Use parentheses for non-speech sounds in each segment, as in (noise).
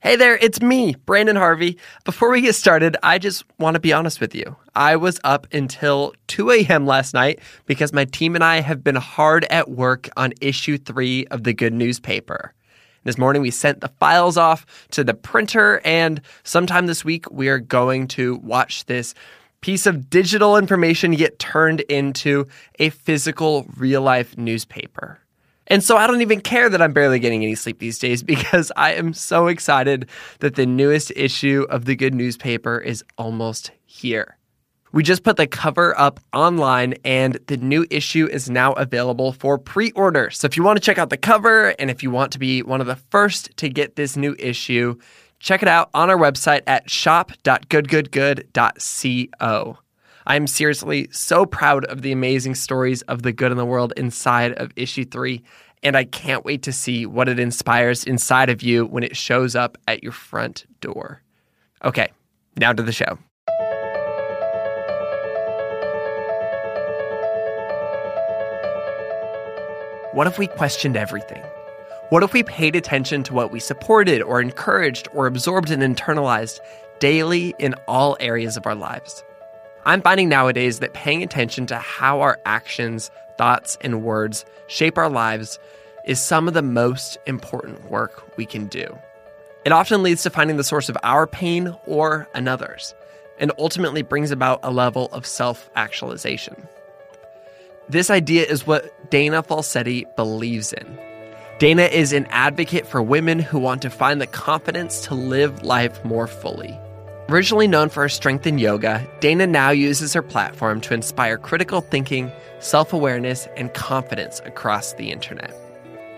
Hey there, it's me, Branden Harvey. Before we get started, I just want to be honest with you. I was up until 2 a.m. last night because my team and I have been hard at work on issue three of the Good Newspaper. This morning, we sent the files off to the printer, and sometime this week, we are going to watch this piece of digital information get turned into a physical, real life newspaper. And so I don't even care that I'm barely getting any sleep these days (laughs) because I am so excited that the newest issue of the good newspaper is almost here. We just put the cover up online and the new issue is now available for pre order. So if you want to check out the cover and if you want to be one of the first to get this new issue, check it out on our website at shop.goodgoodgood.co. I'm seriously so proud of the amazing stories of the good in the world inside of issue three, and I can't wait to see what it inspires inside of you when it shows up at your front door. Okay, now to the show. What if we questioned everything? What if we paid attention to what we supported or encouraged or absorbed and internalized daily in all areas of our lives? I'm finding nowadays that paying attention to how our actions, thoughts, and words shape our lives is some of the most important work we can do. It often leads to finding the source of our pain or another's, and ultimately brings about a level of self actualization. This idea is what Dana Falsetti believes in. Dana is an advocate for women who want to find the confidence to live life more fully. Originally known for her strength in yoga, Dana now uses her platform to inspire critical thinking, self awareness, and confidence across the internet.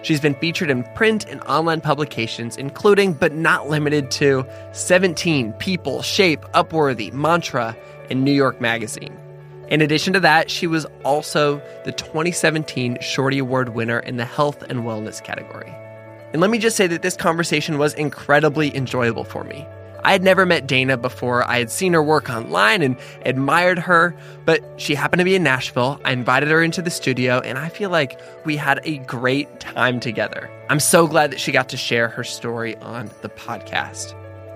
She's been featured in print and online publications, including but not limited to 17, People, Shape, Upworthy, Mantra, and New York Magazine. In addition to that, she was also the 2017 Shorty Award winner in the health and wellness category. And let me just say that this conversation was incredibly enjoyable for me. I had never met Dana before. I had seen her work online and admired her, but she happened to be in Nashville. I invited her into the studio, and I feel like we had a great time together. I'm so glad that she got to share her story on the podcast.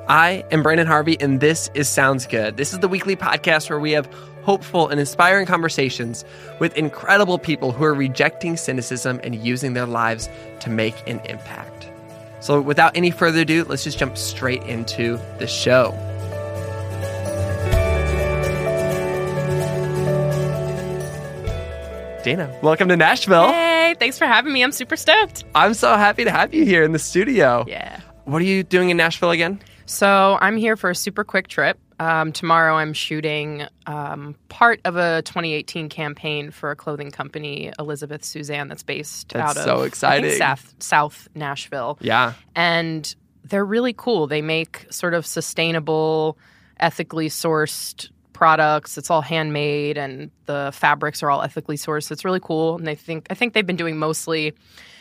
I am Branden Harvey, and this is Sounds Good. This is the weekly podcast where we have hopeful and inspiring conversations with incredible people who are rejecting cynicism and using their lives to make an impact. So, without any further ado, let's just jump straight into the show. Dana, welcome to Nashville. Hey, thanks for having me. I'm super stoked. I'm so happy to have you here in the studio. Yeah. What are you doing in Nashville again? So I'm here for a super quick trip. Um, tomorrow, I'm shooting um, part of a 2018 campaign for a clothing company, Elizabeth Suzann, that's based That's out of so exciting. South, South Nashville. Yeah. and they're really cool. They make sort of sustainable, ethically sourced products. It's all handmade, and the fabrics are all ethically sourced. It's really cool. And they think I think they've been doing mostly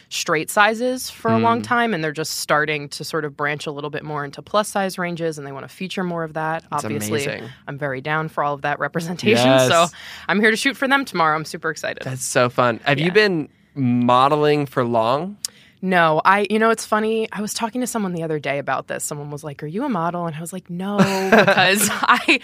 straight sizes for a long mm. time, and they're just starting to sort of branch a little bit more into plus size ranges, and they want to feature more of that. That's Obviously, amazing. I'm very down for all of that representation. Yes. So I'm here to shoot for them tomorrow. I'm super excited. That's so fun. Have you been modeling for long? No, I, you know, it's funny. I was talking to someone the other day about this. Someone was like, Are you a model? And I was like, No, (laughs) because I,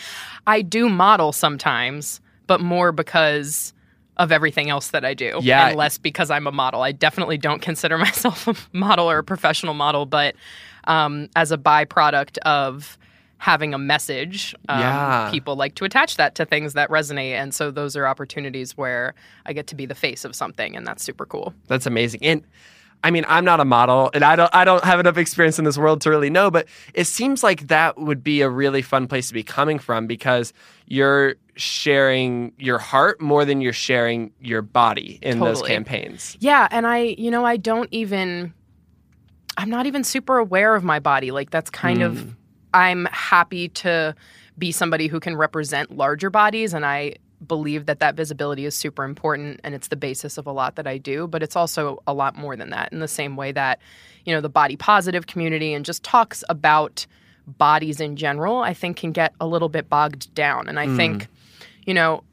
I do model sometimes, but more because of everything else that I do. Yeah. And less because I'm a model. I definitely don't consider (laughs) myself a model or a professional model, but um, as a byproduct of having a message, um, Yeah. people like to attach that to things that resonate. And so those are opportunities where I get to be the face of something, and that's super cool. That's amazing. And I mean, I'm not a model and I don't I don't have enough experience in this world to really know, but it seems like that would be a really fun place to be coming from because you're sharing your heart more than you're sharing your body in those campaigns. Yeah, and I, you know, I don't even I'm not even super aware of my body. Like that's kind of I'm happy to be somebody who can represent larger bodies and I believe that that visibility is super important and it's the basis of a lot that I do, but it's also a lot more than that in the same way that, you know, the body positive community and just talks about bodies in general, I think can get a little bit bogged down. And I mm. think, you know,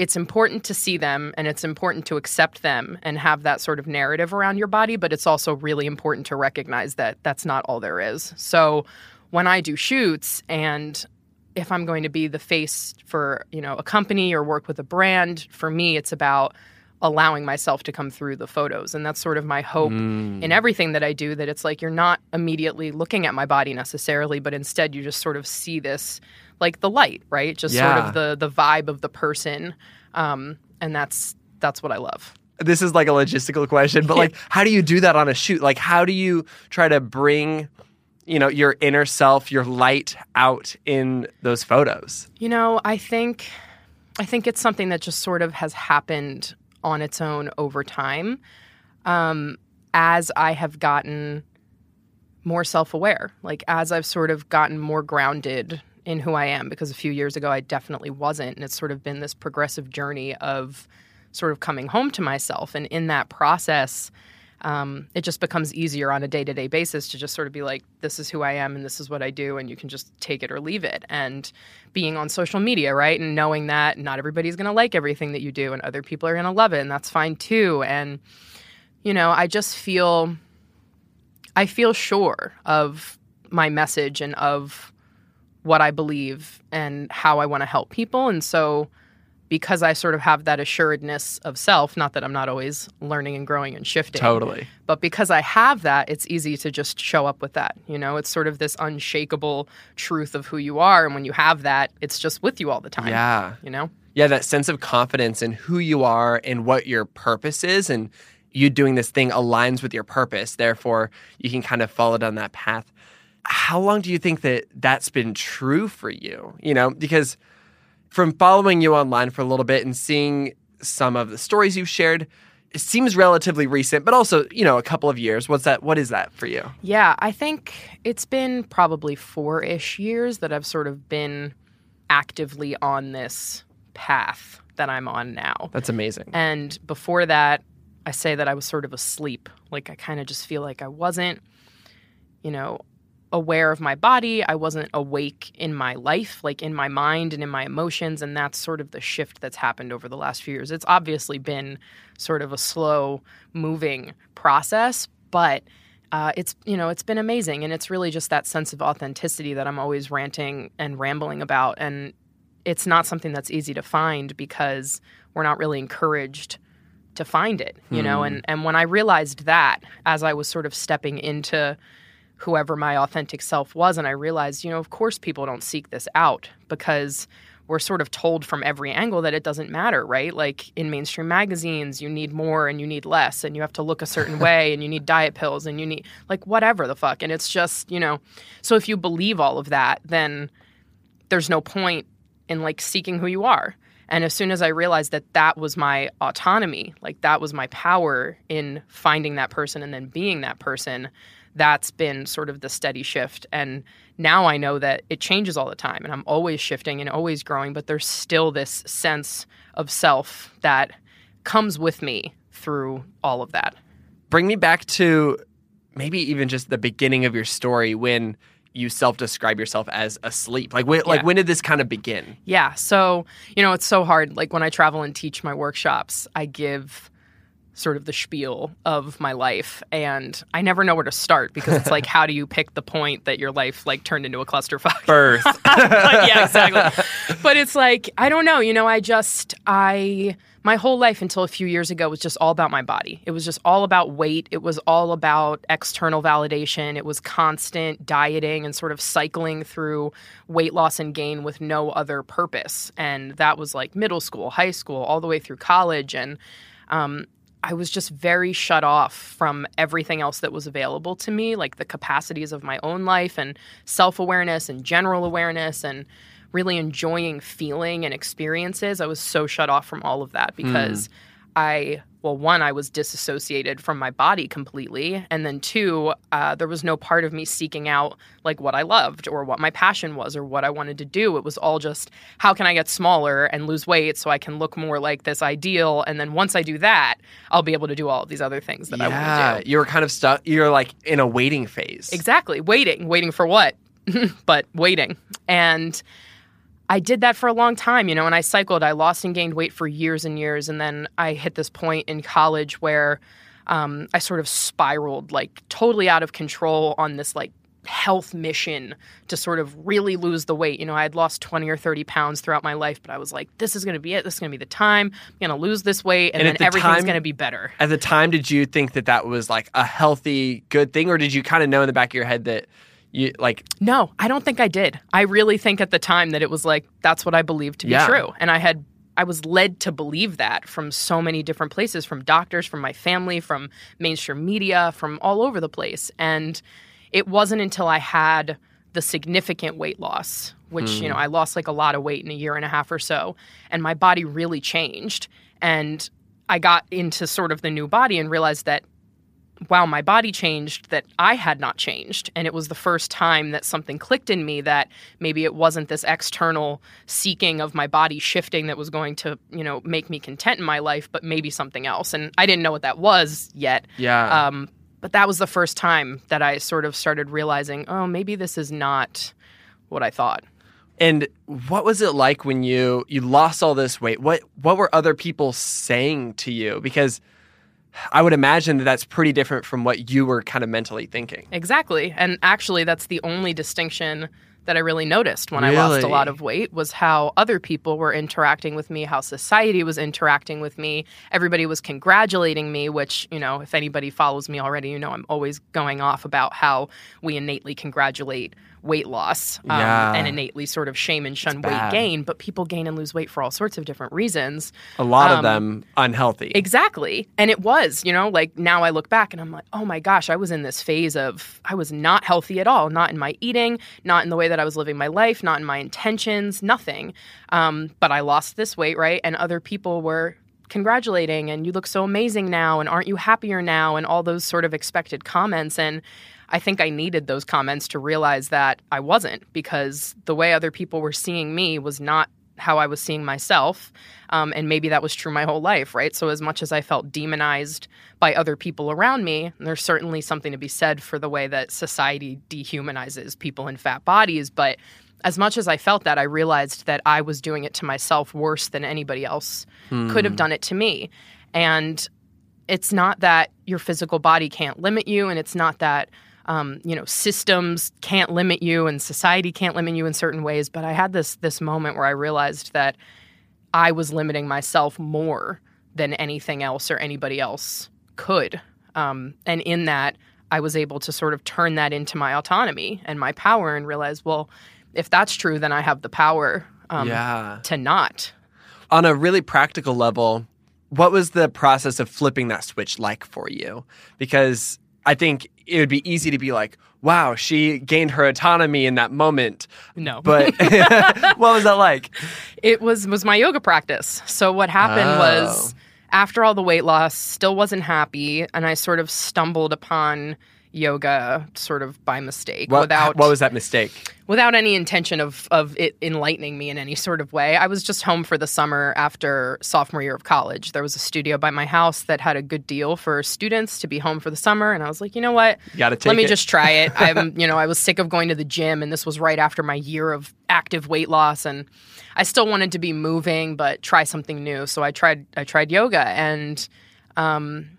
it's important to see them and it's important to accept them and have that sort of narrative around your body, but it's also really important to recognize that that's not all there is. So when I do shoots and if I'm going to be the face for, you know, a company or work with a brand, for me it's about allowing myself to come through the photos. And that's sort of my hope mm. in everything that I do that it's like you're not immediately looking at my body necessarily, but instead you just sort of see this like the light, right? Just yeah. sort of the the vibe of the person. Um, and that's that's what I love. This is like a logistical question, but like (laughs) how do you do that on a shoot? Like how do you try to bring you know your inner self your light out in those photos you know i think i think it's something that just sort of has happened on its own over time um, as i have gotten more self-aware like as i've sort of gotten more grounded in who i am because a few years ago i definitely wasn't and it's sort of been this progressive journey of sort of coming home to myself and in that process um, it just becomes easier on a day to day basis to just sort of be like, this is who I am and this is what I do, and you can just take it or leave it. And being on social media, right? And knowing that not everybody's going to like everything that you do, and other people are going to love it, and that's fine too. And, you know, I just feel, I feel sure of my message and of what I believe and how I want to help people. And so, because I sort of have that assuredness of self, not that I'm not always learning and growing and shifting. Totally. But because I have that, it's easy to just show up with that. You know, it's sort of this unshakable truth of who you are. And when you have that, it's just with you all the time. Yeah. You know? Yeah, that sense of confidence in who you are and what your purpose is. And you doing this thing aligns with your purpose. Therefore, you can kind of follow down that path. How long do you think that that's been true for you? You know, because from following you online for a little bit and seeing some of the stories you've shared, it seems relatively recent, but also, you know, a couple of years. What's that? What is that for you? Yeah, I think it's been probably four ish years that I've sort of been actively on this path that I'm on now. That's amazing. And before that, I say that I was sort of asleep. Like I kind of just feel like I wasn't, you know, aware of my body. I wasn't awake in my life, like in my mind and in my emotions. And that's sort of the shift that's happened over the last few years. It's obviously been sort of a slow moving process, but uh, it's you know it's been amazing and it's really just that sense of authenticity that i'm always ranting and rambling about and it's not something that's easy to find because we're not really encouraged to find it you hmm. know and and when i realized that as i was sort of stepping into whoever my authentic self was. And I realized, you know, of course people don't seek this out because we're sort of told from every angle that it doesn't matter, right? Like in mainstream magazines, you need more and you need less, and you have to look a certain (laughs) way, and you need diet pills, and you need like whatever the fuck. And it's just, you know, so if you believe all of that, then there's no point in like seeking who you are. And as soon as I realized that that was my autonomy, like that was my power in finding that person and then being that person, that's been sort of the steady shift. And now I know that it changes all the time and I'm always shifting and always growing, but there's still this sense of self that comes with me through all of that. Bring me back to maybe even just the beginning of your story when you self-describe yourself as asleep. Like when, yeah. like when did this kind of begin? Yeah. So, you know, it's so hard like when I travel and teach my workshops, I give sort of the spiel of my life and i never know where to start because it's like (laughs) how do you pick the point that your life like turned into a clusterfuck? Birth. (laughs) Yeah exactly. But it's like i don't know you know i just i my whole life until a few years ago was just all about my body. It was just all about weight. It was all about external validation. It was constant dieting and sort of cycling through weight loss and gain with no other purpose. And that was like middle school high school all the way through college. And um, I was just very shut off from everything else that was available to me, like the capacities of my own life and self awareness and general awareness and really enjoying feeling and experiences. I was so shut off from all of that because mm. I well, one, I was disassociated from my body completely. And then two, uh, there was no part of me seeking out like what I loved or what my passion was or what I wanted to do. It was all just how can I get smaller and lose weight so I can look more like this ideal. And then once I do that, I'll be able to do all of these other things that I want to do. You're kind of stuck. You're like in a waiting phase. Exactly. Waiting. Waiting for what? (laughs) but waiting. And I did that for a long time, you know, and I cycled. I lost and gained weight for years and years. And then I hit this point in college where um, I sort of spiraled like totally out of control on this like health mission to sort of really lose the weight. You know, I had lost 20 or 30 pounds throughout my life, but I was like, this is going to be it. This is going to be the time. I'm going to lose this weight and, And then everything's time- going to be better. At the time, did you think that that was like a healthy, good thing, or did you kind of know in the back of your head that you like? No, I don't think I did. I really think at the time that it was like that's what I believed to be Yeah. true. And I had I was led to believe that from so many different places, from doctors, from my family, from mainstream media, from all over the place. And it wasn't until I had the significant weight loss, which, you know, hmm. I lost like a lot of weight in a year and a half or so, and my body really changed. And I got into sort of the new body and realized that wow, my body changed, that I had not changed. And it was the first time that something clicked in me that maybe it wasn't this external seeking of my body shifting that was going to, you know, make me content in my life, but maybe something else. And I didn't know what that was yet. Yeah. Um, but that was the first time that I sort of started realizing, oh, maybe this is not what I thought. And what was it like when you you lost all this weight? What what were other people saying to you? Because I would imagine that that's pretty different from what you were kind of mentally thinking. Exactly. And actually, that's the only distinction that I really noticed when I lost a lot of weight was how other people were interacting with me, how society was interacting with me. Everybody was congratulating me, which, you know, if anybody follows me already, you know, I'm always going off about how we innately congratulate weight loss um, Yeah. and innately sort of shame and shun weight gain. But people gain and lose weight for all sorts of different reasons. A lot of Um, them unhealthy. Exactly. And it was, you know, like now I look back and I'm like, oh my gosh, I was in this phase of, I was not healthy at all, not in my eating, not in the way that I was living my life, not in my intentions, nothing. Um, but I lost this weight, right? And other people were congratulating and you look so amazing now and aren't you happier now and all those sort of expected comments. And I think I needed those comments to realize that I wasn't because the way other people were seeing me was not how I was seeing myself. Um, and maybe that was true my whole life, right? So, as much as I felt demonized by other people around me, there's certainly something to be said for the way that society dehumanizes people in fat bodies. But as much as I felt that, I realized that I was doing it to myself worse than anybody else could have done it to me. And it's not that your physical body can't limit you, and it's not that um, you know systems can't limit you, and society can't limit you in certain ways. But I had this this moment where I realized that I was limiting myself more than anything else or anybody else could, um, and in that, I was able to sort of turn that into my autonomy and my power, and realize, well, if that's true, then I have the power um, yeah. to not. On a really practical level, what was the process of flipping that switch like for you? Because I think it would be easy to be like, wow, she gained her autonomy in that moment. No, But (laughs) (laughs) what was that like? It was was my yoga practice. So what happened Oh. was after all the weight loss, still wasn't happy, and I sort of stumbled upon yoga sort of by mistake What, without what was that mistake? without any intention of of it enlightening me in any sort of way. I was just home for the summer after sophomore year of college. There was a studio by my house that had a good deal for students to be home for the summer, and I was like, you know what? You got to take Let me it. just try it. (laughs) I'm, you know, I was sick of going to the gym, and this was right after my year of active weight loss, and I still wanted to be moving, but try something new. So I tried, I tried yoga, and um,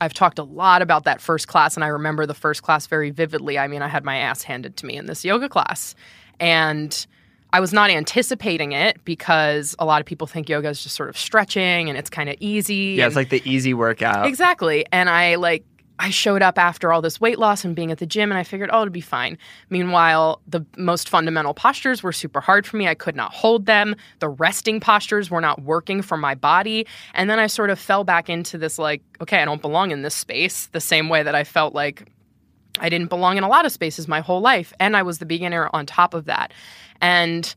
I've talked a lot about that first class, and I remember the first class very vividly. I mean, I had my ass handed to me in this yoga class, and I was not anticipating it because a lot of people think yoga is just sort of stretching and it's kind of easy. Yeah, it's like the easy workout. Exactly. And I like I showed up after all this weight loss and being at the gym and I figured, oh, it'll be fine. Meanwhile, the most fundamental postures were super hard for me. I could not hold them. The resting postures were not working for my body. And then I sort of fell back into this like, okay, I don't belong in this space the same way that I felt like I didn't belong in a lot of spaces my whole life. And I was the beginner on top of that. And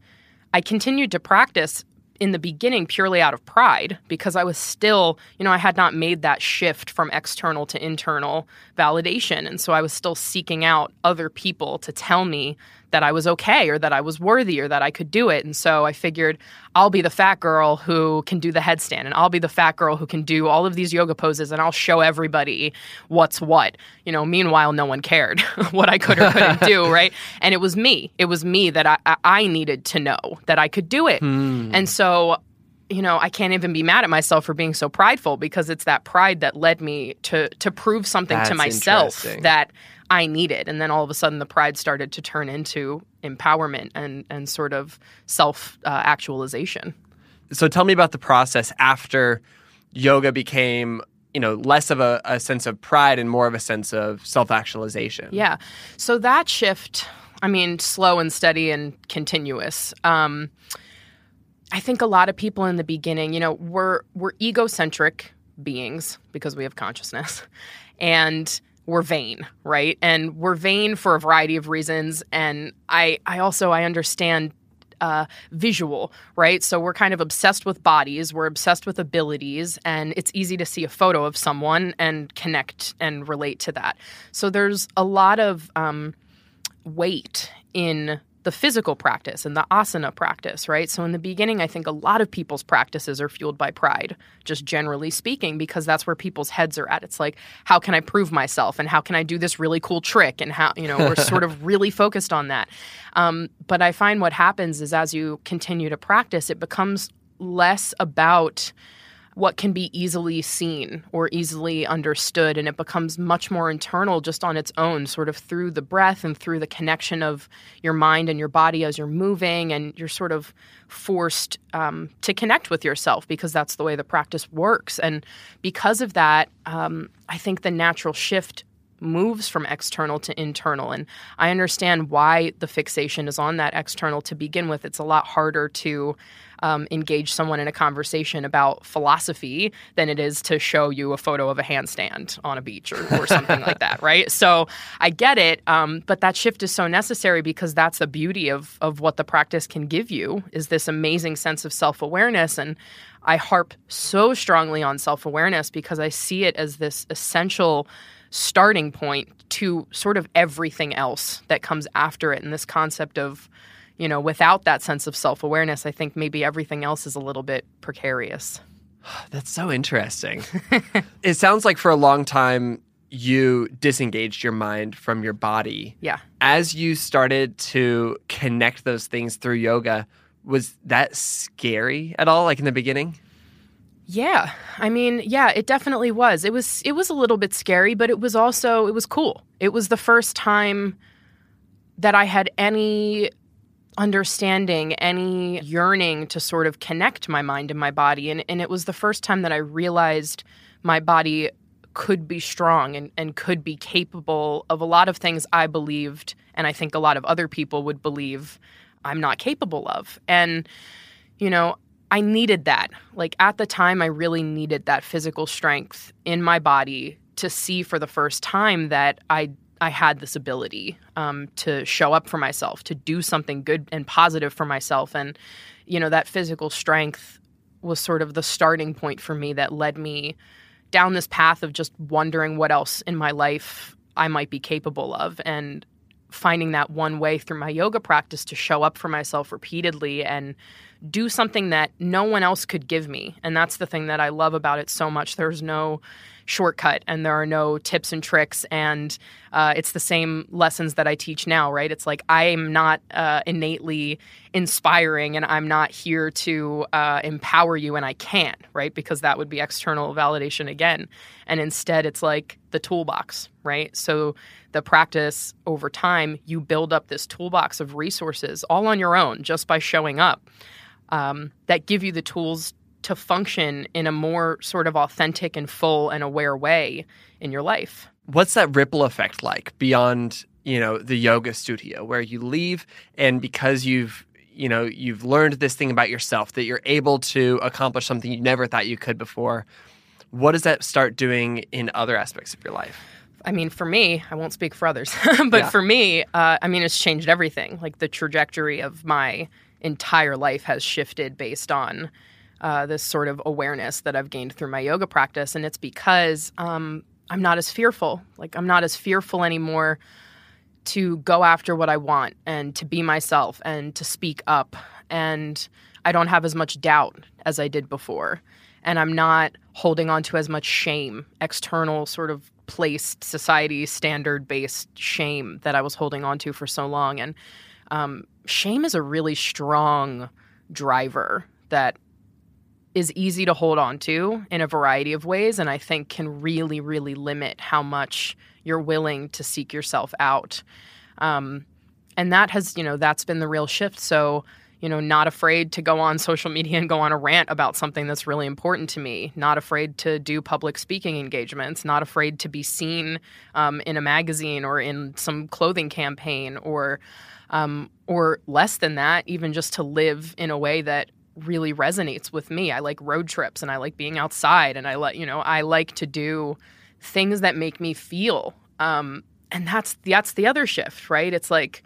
I continued to practice in the beginning purely out of pride because I was still, you know, I had not made that shift from external to internal validation. And so I was still seeking out other people to tell me that I was okay or that I was worthy or that I could do it. And so I figured I'll be the fat girl who can do the headstand and I'll be the fat girl who can do all of these yoga poses and I'll show everybody what's what. You know, meanwhile, no one cared (laughs) what I could or couldn't do, (laughs) right? And it was me. It was me that I, I needed to know that I could do it. Hmm. And so you know, I can't even be mad at myself for being so prideful because it's that pride that led me to to prove something to myself that I needed. And then all of a sudden the pride started to turn into empowerment and and sort of self uh, actualization. So tell me about the process after yoga became, you know, less of a, a sense of pride and more of a sense of self-actualization. Yeah. So that shift, I mean, slow and steady and continuous. Um, I think a lot of people in the beginning, you know, we're we're egocentric beings because we have consciousness, (laughs) and we're vain, right? And we're vain for a variety of reasons. And I I also I understand uh, visual, right? So we're kind of obsessed with bodies, we're obsessed with abilities, and it's easy to see a photo of someone and connect and relate to that. So there's a lot of um, weight in the physical practice and the asana practice, right? So in the beginning, I think a lot of people's practices are fueled by pride, just generally speaking, because that's where people's heads are at. It's like, how can I prove myself and how can I do this really cool trick? And how, you know, we're sort of (laughs) really focused on that. Um, but I find what happens is as you continue to practice, it becomes less about what can be easily seen or easily understood and it becomes much more internal just on its own sort of through the breath and through the connection of your mind and your body as you're moving and you're sort of forced um, to connect with yourself because that's the way the practice works and because of that um, i think the natural shift moves from external to internal. And I understand why the fixation is on that external to begin with. It's a lot harder to um, engage someone in a conversation about philosophy than it is to show you a photo of a handstand on a beach or, or something like that, (laughs) right? So I get it, um, but that shift is so necessary because that's the beauty of of what the practice can give you is this amazing sense of self awareness and. I harp so strongly on self awareness because I see it as this essential starting point to sort of everything else that comes after it. And this concept of, you know, without that sense of self awareness, I think maybe everything else is a little bit precarious. (sighs) That's so interesting. (laughs) it sounds like for a long time you disengaged your mind from your body. Yeah. As you started to connect those things through yoga, was that scary at all like in the beginning? Yeah. I mean, yeah, it definitely was. It was it was a little bit scary, but it was also it was cool. It was the first time that I had any understanding, any yearning to sort of connect my mind and my body. And, and it was the first time that I realized my body could be strong and, and could be capable of a lot of things I believed, and I think a lot of other people would believe I'm not capable of. And, you know, I needed that. Like at the time, I really needed that physical strength in my body to see for the first time that I I had this ability um, to show up for myself, to do something good and positive for myself, and you know that physical strength was sort of the starting point for me that led me down this path of just wondering what else in my life I might be capable of, and finding that one way through my yoga practice to show up for myself repeatedly and do something that no one else could give me. And that's the thing that I love about it so much. There's no shortcut and there are no tips and tricks. And uh, it's the same lessons that I teach now, right? It's like I am not uh, innately inspiring and I'm not here to uh, empower you, and I can't, right? Because that would be external validation again. And instead, it's like the toolbox, right? So the practice over time, you build up this toolbox of resources all on your own just by showing up um, that give you the tools to function in a more sort of authentic and full and aware way in your life. What's that ripple effect like beyond, you know, the yoga studio where you leave and because you've you know you've learned this thing about yourself that you're able to accomplish something you never thought you could before what does that start doing in other aspects of your life I mean, for me, I won't speak for others, (laughs) but Yeah. for me, uh, I mean, it's changed everything. Like the trajectory of my entire life has shifted based on uh, this sort of awareness that I've gained through my yoga practice. And it's because um, I'm not as fearful. Like, I'm not as fearful anymore to go after what I want and to be myself and to speak up. And I don't have as much doubt as I did before. And I'm not holding on to as much shame, external sort of placed society standard based shame that I was holding on to for so long. And um, shame is a really strong driver that is easy to hold on to in a variety of ways. And I think can really, really limit how much you're willing to seek yourself out. Um, and that has, you know, that's been the real shift. So, you know, not afraid to go on (laughs) social media and go on a rant about something that's really important to me, not afraid to do public speaking engagements, not afraid to be seen um, in a magazine or in some clothing campaign or, um, or less than that, even just to live in a way that really resonates with me. I like road trips and I like being outside and I like, you know, I like to do things that make me feel. Um, and that's that's the other shift, right? It's like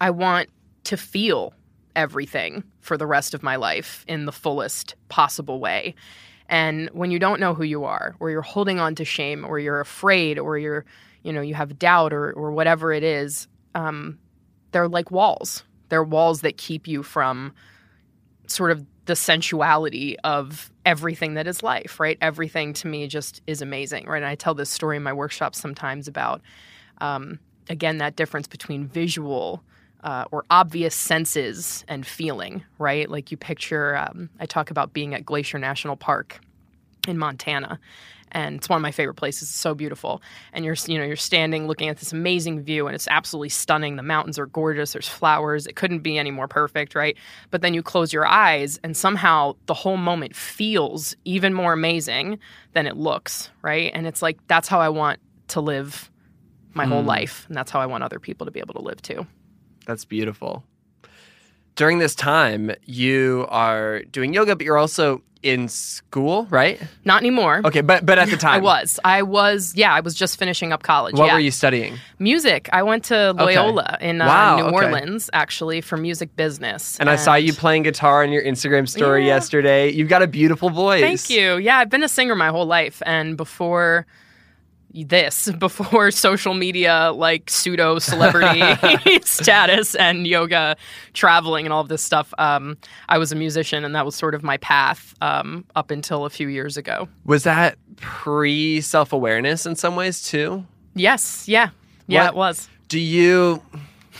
I want to feel everything for the rest of my life in the fullest possible way. And when you don't know who you are, or you're holding on to shame, or you're afraid, or you're, you know, you have doubt, or or whatever it is, um, they're like walls. They're walls that keep you from sort of the sensuality of everything that is life, right? Everything to me just is amazing, right? And I tell this story in my workshops sometimes about, um, again, that difference between visual uh, or obvious senses and feeling, right? Like you picture, um, I talk about being at Glacier National Park in Montana and it's one of my favorite places. It's so beautiful, and you're you know you're standing looking at this amazing view, and it's absolutely stunning. The mountains are gorgeous. There's flowers. It couldn't be any more perfect, right? But then you close your eyes, and somehow the whole moment feels even more amazing than it looks, right? And it's like that's how I want to live my mm. whole life, and that's how I want other people to be able to live too. That's beautiful during this time, you are doing yoga, but you're also in school, right? Not anymore. Okay, but but at the (laughs) time, I was. I was. Yeah, I was just finishing up college. What yeah. were you studying? Music. I went to Loyola okay. in uh, wow, New okay. Orleans, actually, for music business. And, and, I saw you playing guitar on your Instagram story yeah. yesterday. You've got a beautiful voice. Thank you. Yeah, I've been a singer my whole life, and before this (laughs) before social media like pseudo celebrity (laughs) status and yoga traveling and all of this stuff um, i was a musician and that was sort of my path um, up until a few years ago was that pre self-awareness in some ways too yes yeah yeah what, it was do you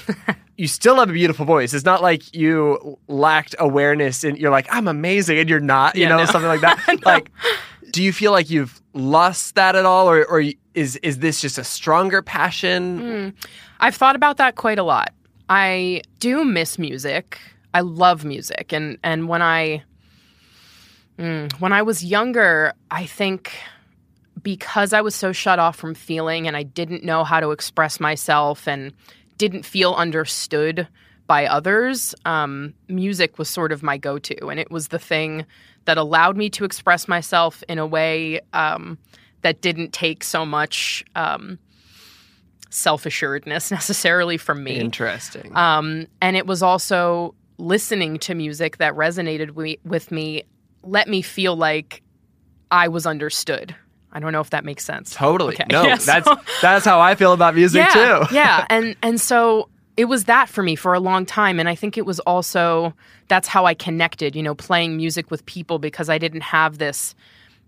(laughs) you still have a beautiful voice. It's not like you lacked awareness and you're like, I'm amazing and you're not, you yeah, know, no. something like that. no. Like, do you feel like you've lost that at all, or, or is is this just a stronger passion? Mm. I've thought about that quite a lot. I do miss music. I love music, and and when I mm, when I was younger, I think because I was so shut off from feeling, and I didn't know how to express myself, and didn't feel understood by others, um, music was sort of my go to. And it was the thing that allowed me to express myself in a way um, that didn't take so much um, self assuredness (laughs) necessarily from me. Interesting. Um, and it was also listening to music that resonated with me, let me feel like I was understood. I don't know if that makes sense. Totally. Okay. No, (laughs) yeah, so, that's that's how I feel about music yeah, too. yeah, and and so it was that for me for a long time and i think it was also that's how i connected you know playing music with people because i didn't have this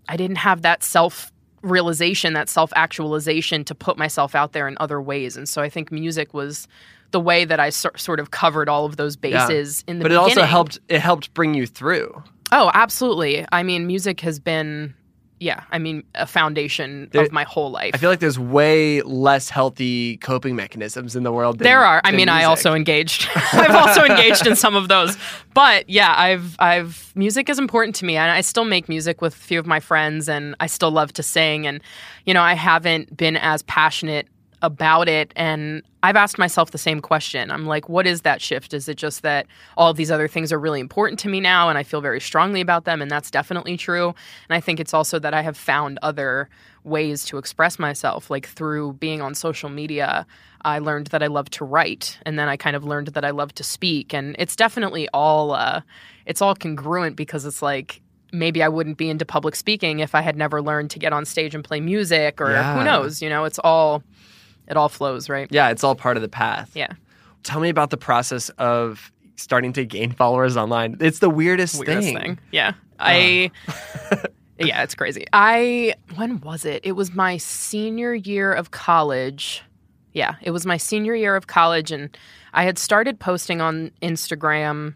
i didn't have that self realization that self actualization to put myself out there in other ways. And so i think music was the way that i so- sort of covered all of those bases yeah. in the but it also helped it helped bring you through. Oh absolutely. I mean music has been yeah, I mean, a foundation there, of my whole life. I feel like there's way less healthy coping mechanisms in the world. Than, there are. I mean, music. I also engaged. (laughs) (laughs) I've also engaged in some of those. But yeah, I've I've music is important to me, and I still make music with a few of my friends, and I still love to sing. And you know, I haven't been as passionate about it and I've asked myself the same question. I'm like, what is that shift? Is it just that all of these other things are really important to me now and I feel very strongly about them? And that's definitely true. And I think it's also that I have found other ways to express myself, like through being on social media. I learned that I love to write, and then I kind of learned that I love to speak, and it's definitely all uh, it's all congruent because it's like maybe I wouldn't be into public speaking if I had never learned to get on stage and play music, or Yeah. who knows? You know, it's all it all flows, right? Yeah, it's all part of the path. Yeah. Tell me about the process of starting to gain followers online. It's the weirdest, weirdest thing. thing. Yeah. Uh. I (laughs) Yeah, it's crazy. I when was it? It was my senior year of college. Yeah, it was my senior year of college and I had started posting on Instagram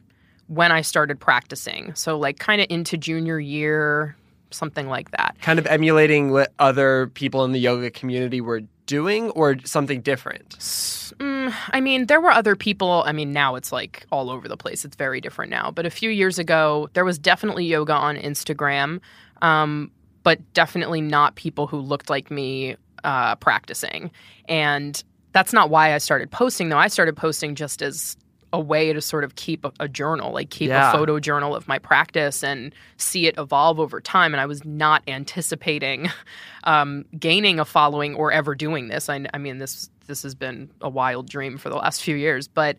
when I started practicing. So like kind of into junior year, something like that. Kind of emulating what other people in the yoga community were doing or something different. Mm, I mean, there were other people. I mean, now it's like all over the place. It's very different now. But a few years ago, there was definitely yoga on Instagram, um, but definitely not people who looked like me uh, practicing. And that's not why I started posting, though. I started posting just as a way to sort of keep a, a journal, like keep Yeah. a photo journal of my practice and see it evolve over time. And I was not anticipating (laughs) um, gaining a following or ever doing this. I, I mean, this this has been a wild dream for the last few years, but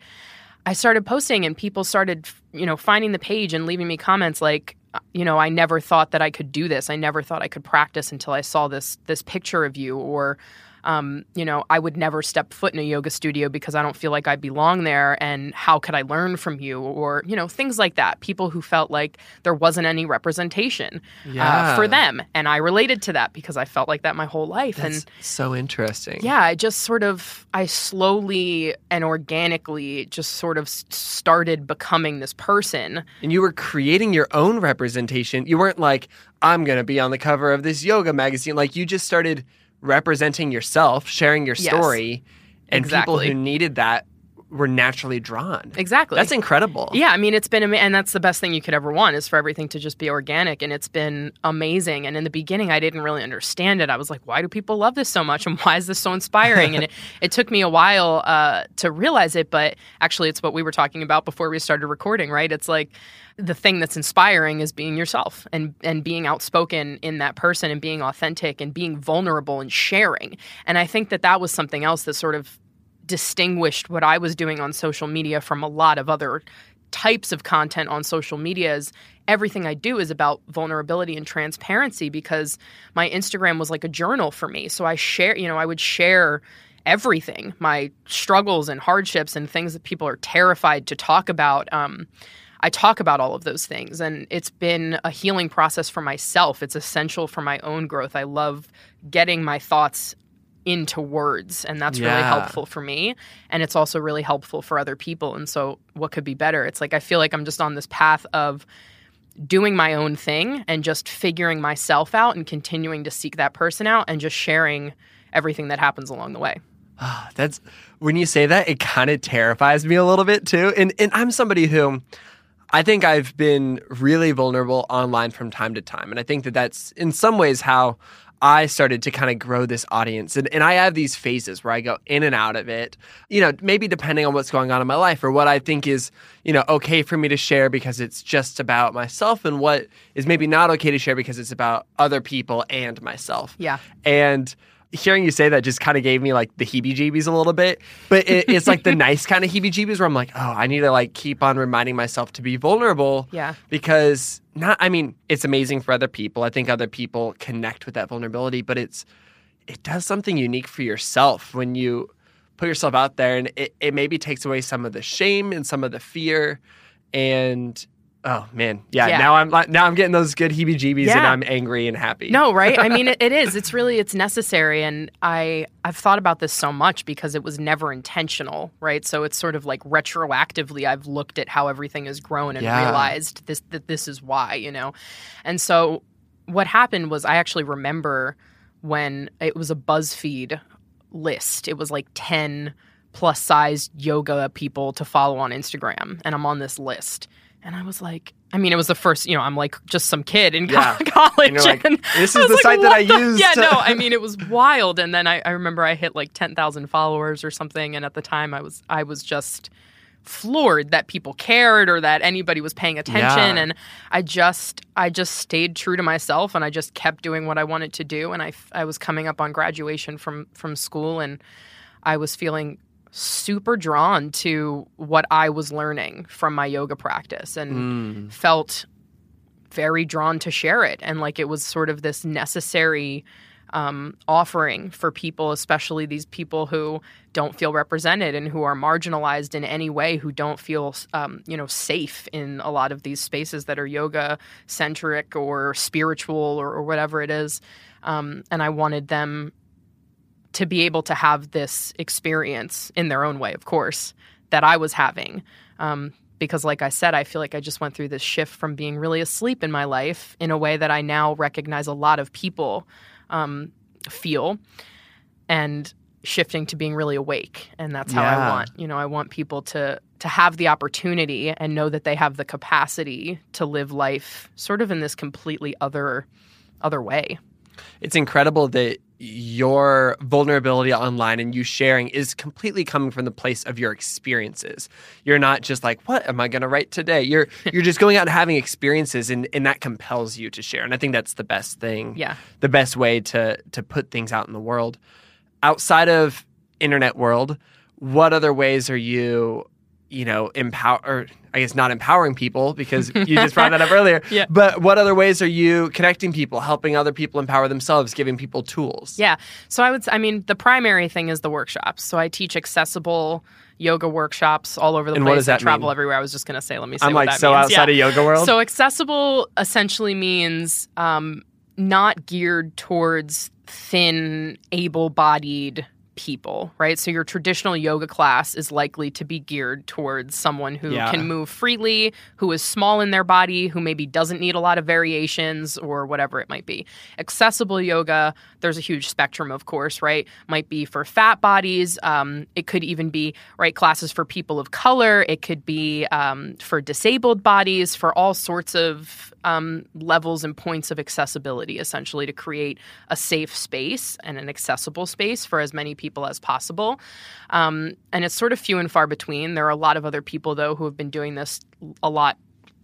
I started posting and people started, you know, finding the page and leaving me comments like, uh, you know, I never thought that I could do this. I never thought I could practice until I saw this this picture of you or um, you know, I would never step foot in a yoga studio because I don't feel like I belong there. And how could I learn from you? Or, you know, things like that. People who felt like there wasn't any representation uh, for them. And I related to that because I felt like that my whole life. That's and so interesting. yeah, I just sort of, I slowly and organically just sort of started becoming this person. And you were creating your own representation. You weren't like, I'm going to be on the cover of this yoga magazine. Like, you just started representing yourself, sharing your Yes. story, and people who needed that were naturally drawn. Exactly. That's incredible. Yeah, I mean, it's been, and that's the best thing you could ever want is for everything to just be organic. And it's been amazing. And in the beginning, I didn't really understand it. I was like, why do people love this so much? And why is this so inspiring? and it, (laughs) it took me a while uh, to realize it. But actually, it's what we were talking about before we started recording, right? It's like the thing that's inspiring is being yourself and, and being outspoken in that person and being authentic and being vulnerable and sharing. And I think that that was something else that sort of distinguished what I was doing on social media from a lot of other types of content on social media is everything I do is about vulnerability and transparency because my Instagram was like a journal for me. So I share, you know, I would share everything, my struggles and hardships and things that people are terrified to talk about. Um, I talk about all of those things, and it's been a healing process for myself. It's essential for my own growth. I love getting my thoughts into words and that's really helpful for me and it's also really helpful for other people and so what could be better it's like i feel like i'm just on this path of doing my own thing and just figuring myself out and continuing to seek that person out and just sharing everything that happens along the way Ah, (sighs) That's when you say that, it kind of terrifies me a little bit too. And and I'm somebody who I think I've been really vulnerable online from time to time, and I think that that's in some ways how I started to kind of grow this audience. And and I have these phases where I go in and out of it. You know, maybe depending on what's going on in my life or what I think is you know okay for me to share because it's just about myself, and what is maybe not okay to share because it's about other people and myself. Yeah. And hearing you say that just kind of gave me like the heebie-jeebies a little bit. But it, it's like the (laughs) nice kind of heebie-jeebies where i'm like oh i need to like keep on reminding myself to be vulnerable. Yeah. because not i mean it's amazing for other people. I think other people connect with that vulnerability but it's it does something unique for yourself when you put yourself out there and it, it maybe takes away some of the shame and some of the fear. And oh man yeah, Yeah. now i'm now i'm getting those good heebie-jeebies and i'm angry and happy No, right? I mean, (laughs) it, it is. It's really it's necessary, and I I've thought about this so much because it was never intentional, right? So it's sort of like retroactively, I've looked at how everything has grown and Yeah. realized this that this is why, you know. And so what happened was I actually remember when it was a BuzzFeed list. It was like ten plus sized yoga people to follow on Instagram, and I'm on this list. And I was like, I mean, it was the first, you know, I'm like just some kid in Yeah. (laughs) college. And like, and "This is the like, site that I the-" used Yeah, no, (laughs) I mean, it was wild. And then I, I remember I hit like 10,000 followers or something. And at the time I was, I was just floored that people cared or that anybody was paying attention Yeah. and i just i just stayed true to myself and i just kept doing what i wanted to do and I, I was coming up on graduation from from school and i was feeling super drawn to what i was learning from my yoga practice and Mm. felt very drawn to share it and like it was sort of this necessary um, offering for people especially these people who don't feel represented and who are marginalized in any way who don't feel um, you know safe in a lot of these spaces that are yoga centric or spiritual or, or whatever it is um, and i wanted them to be able to have this experience in their own way of course that i was having. Um, because like i said i feel like i just went through this shift from being really asleep in my life in a way that i now recognize a lot of people um, feel and shifting to being really awake. And that's how Yeah. i want you know i want people to to have the opportunity and know that they have the capacity to live life sort of in this completely other other way. It's incredible that your vulnerability online and you sharing is completely coming from the place of your experiences. You're not just like, what am I going to write today? You're (laughs) you're just going out and having experiences and, and that compels you to share. And I think that's the best thing. yeah The best way to to put things out in the world. Outside of internet world, what other ways are you you know, empower, or I guess not empowering people because (laughs) you just brought that up earlier. Yeah. But what other ways are you connecting people, helping other people empower themselves, giving people tools? Yeah. So I would, I mean, the primary thing is the workshops. So I teach accessible yoga workshops all over the And place. what does I that travel mean? everywhere. I was just going to say, let me say I'm what like that so means. outside Yeah. of yoga world. So accessible essentially means um, not geared towards thin, able-bodied people, right? So your traditional yoga class is likely to be geared towards someone who Yeah. can move freely, who is small in their body, who maybe doesn't need a lot of variations or whatever it might be. Accessible yoga, there's a huge spectrum, of course, right? Might be for fat bodies. Um, it could even be right classes for people of color. It could be um, for disabled bodies, for all sorts of um, levels and points of accessibility, essentially, to create a safe space and an accessible space for as many people as possible. Um, and it's sort of few and far between. There are a lot of other people, though, who have been doing this a lot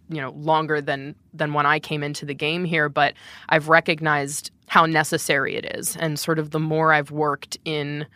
you know longer than than when I came into the game here but I've recognized how necessary it is and sort of the more I've worked in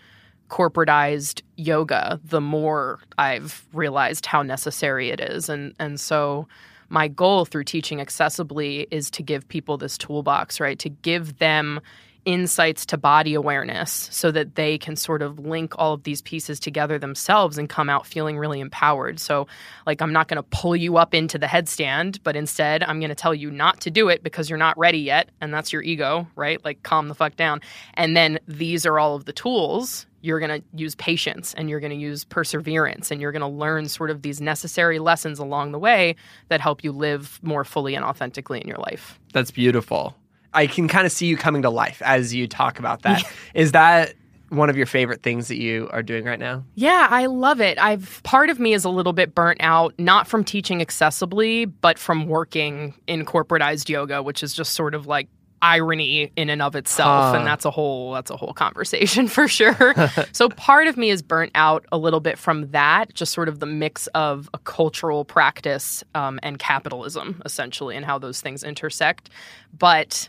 corporatized yoga the more I've realized how necessary it is and and so my goal through teaching accessibly is to give people this toolbox right to give them insights to body awareness so that they can sort of link all of these pieces together themselves and come out feeling really empowered. So, like, I'm not going to pull you up into the headstand, but instead, I'm going to tell you not to do it because you're not ready yet. And that's your ego, right? Like, calm the fuck down. And then these are all of the tools. You're going to use patience and you're going to use perseverance and you're going to learn sort of these necessary lessons along the way that help you live more fully and authentically in your life. That's beautiful. I can kind of see you coming to life as you talk about that. (laughs) Is that one of your favorite things that you are doing right now? Yeah, I love it. I've part of me is a little bit burnt out, not from teaching accessibly, but from working in corporatized yoga, which is just sort of like irony in and of itself and that's a whole that's a whole conversation (laughs) for sure (laughs) so part of me is burnt out a little bit from that just sort of the mix of a cultural practice um, and capitalism essentially and how those things intersect but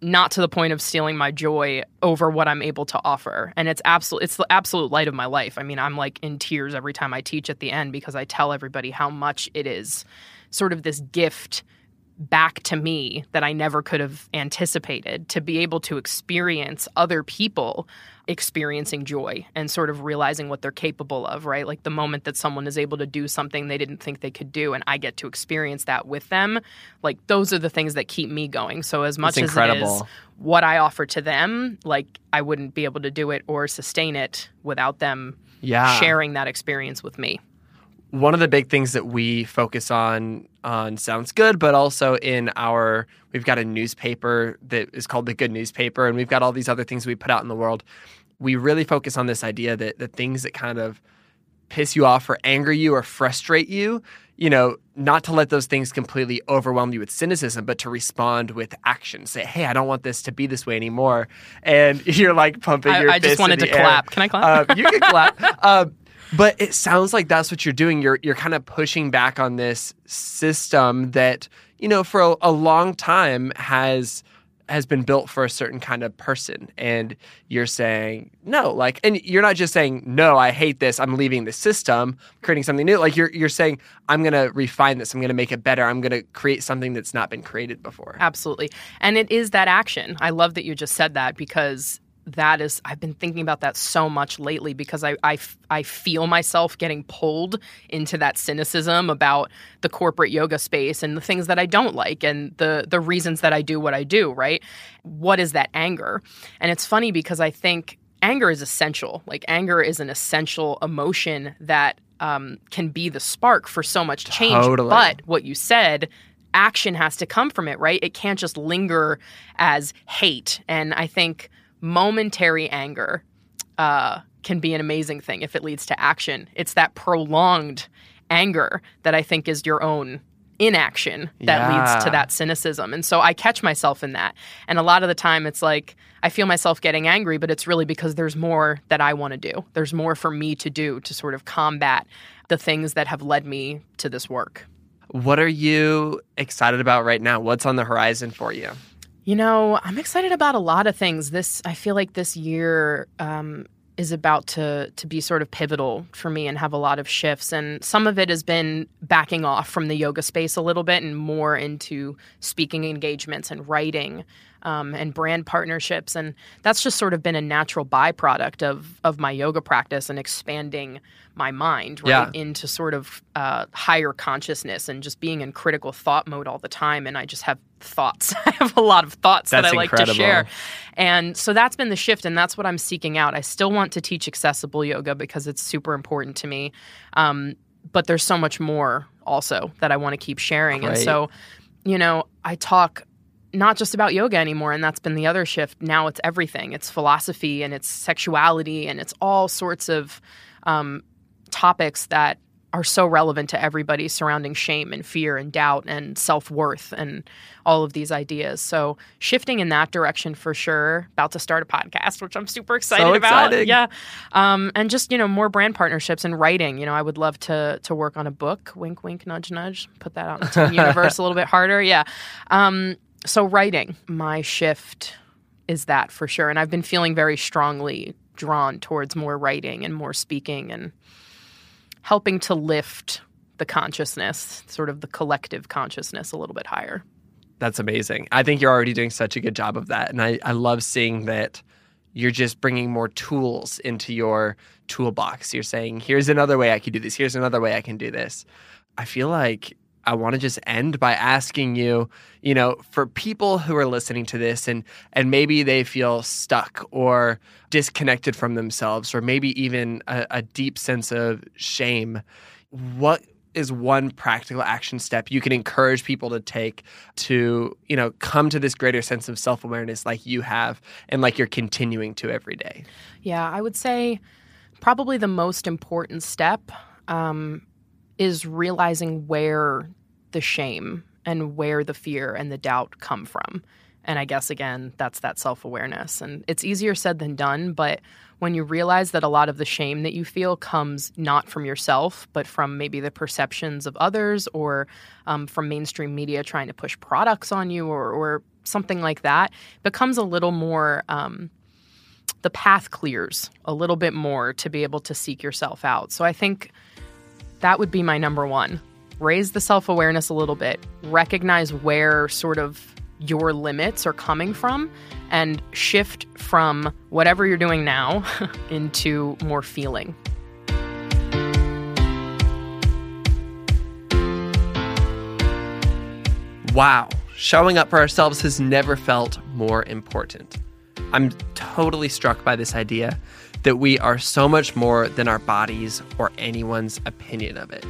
not to the point of stealing my joy over what I'm able to offer. And it's absolute it's the absolute light of my life. I mean, I'm like in tears every time I teach at the end because I tell everybody how much it is sort of this gift back to me that I never could have anticipated to be able to experience other people experiencing joy and sort of realizing what they're capable of, right? Like the moment that someone is able to do something they didn't think they could do and I get to experience that with them, like those are the things that keep me going. So as much as it is what I offer to them, like I wouldn't be able to do it or sustain it without them Yeah. sharing that experience with me. one of the big things that we focus on on sounds good but also in our we've got a newspaper that is called the good newspaper and we've got all these other things we put out in the world we really focus on this idea that the things that kind of piss you off or anger you or frustrate you, you know, not to let those things completely overwhelm you with cynicism, but to respond with action. Say, "Hey, I don't want this to be this way anymore," and (laughs) you're like pumping I, your. I just wanted to air. clap. Can I clap? Uh, you can clap. (laughs) Uh, but it sounds like that's what you're doing. You're you're kind of pushing back on this system that you know for a, a long time has has been built for a certain kind of person and you're saying no like and you're not just saying no i hate this i'm leaving the system creating something new like you're you're saying i'm going to refine this i'm going to make it better i'm going to create something that's not been created before Absolutely. And it is that action. I love that you just said that because that is, I've been thinking about that so much lately because I I feel myself getting pulled into that cynicism about the corporate yoga space and the things that I don't like and the, the reasons that I do what I do, right? What is that anger? And it's funny because I think anger is essential. Like, anger is an essential emotion that um, can be the spark for so much change. Totally. But what you said, action has to come from it, right? It can't just linger as hate. And I think momentary anger uh, can be an amazing thing if it leads to action. It's that prolonged anger that I think is your own inaction that leads to that cynicism. And so I catch myself in that. And a lot of the time it's like I feel myself getting angry, but it's really because there's more that I want to do. There's more for me to do to sort of combat the things that have led me to this work. what are you excited about right now what's on the horizon for you You know, I'm excited about a lot of things. This I feel like this year um, is about to to be sort of pivotal for me and have a lot of shifts. And some of it has been backing off from the yoga space a little bit and more into speaking engagements and writing um, and brand partnerships. And that's just sort of been a natural byproduct of of my yoga practice and expanding my mind right Yeah. into sort of uh, higher consciousness and just being in critical thought mode all the time. And I just have thoughts. (laughs) I have a lot of thoughts that That's I like incredible. to share. And so that's been the shift, and that's what I'm seeking out. I still want to teach accessible yoga because it's super important to me. Um, but there's so much more also that I want to keep sharing. And so, you know, I talk not just about yoga anymore, and that's been the other shift. Now it's everything. It's philosophy and it's sexuality and it's all sorts of um, topics that are so relevant to everybody surrounding shame and fear and doubt and self worth and all of these ideas. So shifting in that direction for sure. About to start a podcast, which I'm super excited about. exciting. Yeah, um, and just you know more brand partnerships and writing. You know, I would love to to work on a book. Wink, wink, nudge, nudge. Put that out into the (laughs) universe a little bit harder. Yeah. Um, so writing, my shift is that for sure, and I've been feeling very strongly drawn towards more writing and more speaking and helping to lift the consciousness, sort of the collective consciousness a little bit higher. That's amazing. I think you're already doing such a good job of that. And I, I love seeing that you're just bringing more tools into your toolbox. You're saying, here's another way I can do this. Here's another way I can do this. I feel like I want to just end by asking you, you know, for people who are listening to this and and maybe they feel stuck or disconnected from themselves or maybe even a, a deep sense of shame, what is one practical action step you can encourage people to take to, you know, come to this greater sense of self-awareness like you have and like you're continuing to every day? Yeah, I would say probably the most important step um, is realizing where the shame and where the fear and the doubt come from. And I guess, again, that's that self awareness. And it's easier said than done, but when you realize that a lot of the shame that you feel comes not from yourself, but from maybe the perceptions of others or um, from mainstream media trying to push products on you or, or something like that, becomes a little more. Um, the path clears a little bit more to be able to seek yourself out. So I think that would be my number one. Raise the self awareness a little bit, recognize where sort of your limits are coming from, and shift from whatever you're doing now (laughs) into more feeling. Wow, showing up for ourselves has never felt more important. I'm totally struck by this idea that we are so much more than our bodies or anyone's opinion of it.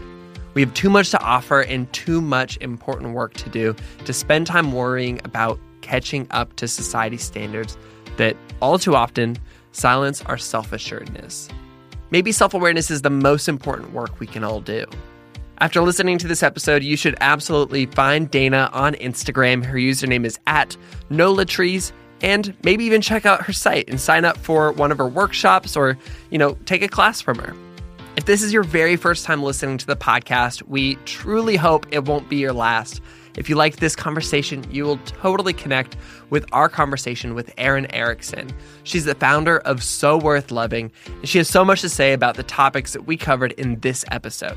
We have too much to offer and too much important work to do to spend time worrying about catching up to society standards that all too often silence our self assuredness. Maybe self awareness is the most important work we can all do. After listening to this episode, you should absolutely find Dana on Instagram. Her username is at NolaTrees, and maybe even check out her site and sign up for one of her workshops or, you know, take a class from her. If this is your very first time listening to the podcast, we truly hope it won't be your last. If you liked this conversation, you will totally connect with our conversation with Erin Erickson. She's the founder of So Worth Loving, and she has so much to say about the topics that we covered in this episode.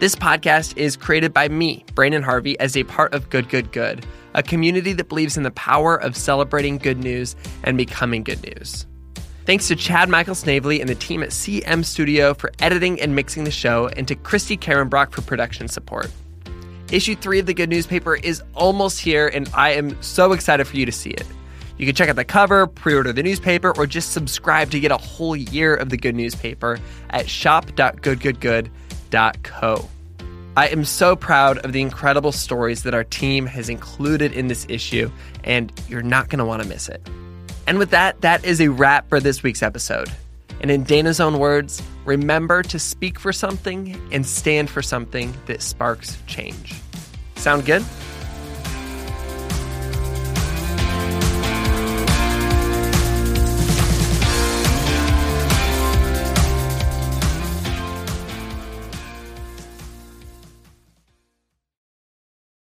This podcast is created by me, Branden Harvey, as a part of Good Good Good, a community that believes in the power of celebrating good news and becoming good news. Thanks to Chad Michael Snavely and the team at CM Studio for editing and mixing the show, and to Christy Karenbrock for production support. Issue 3 of the Good Newspaper is almost here, and I am so excited for you to see it. You can check out the cover, pre order the newspaper, or just subscribe to get a whole year of the Good Newspaper at shop.goodgoodgood.com Co. I am so proud of the incredible stories that our team has included in this issue, and you're not going to want to miss it. And with that, that is a wrap for this week's episode. And in Dana's own words, remember to speak for something and stand for something that sparks change. Sound good?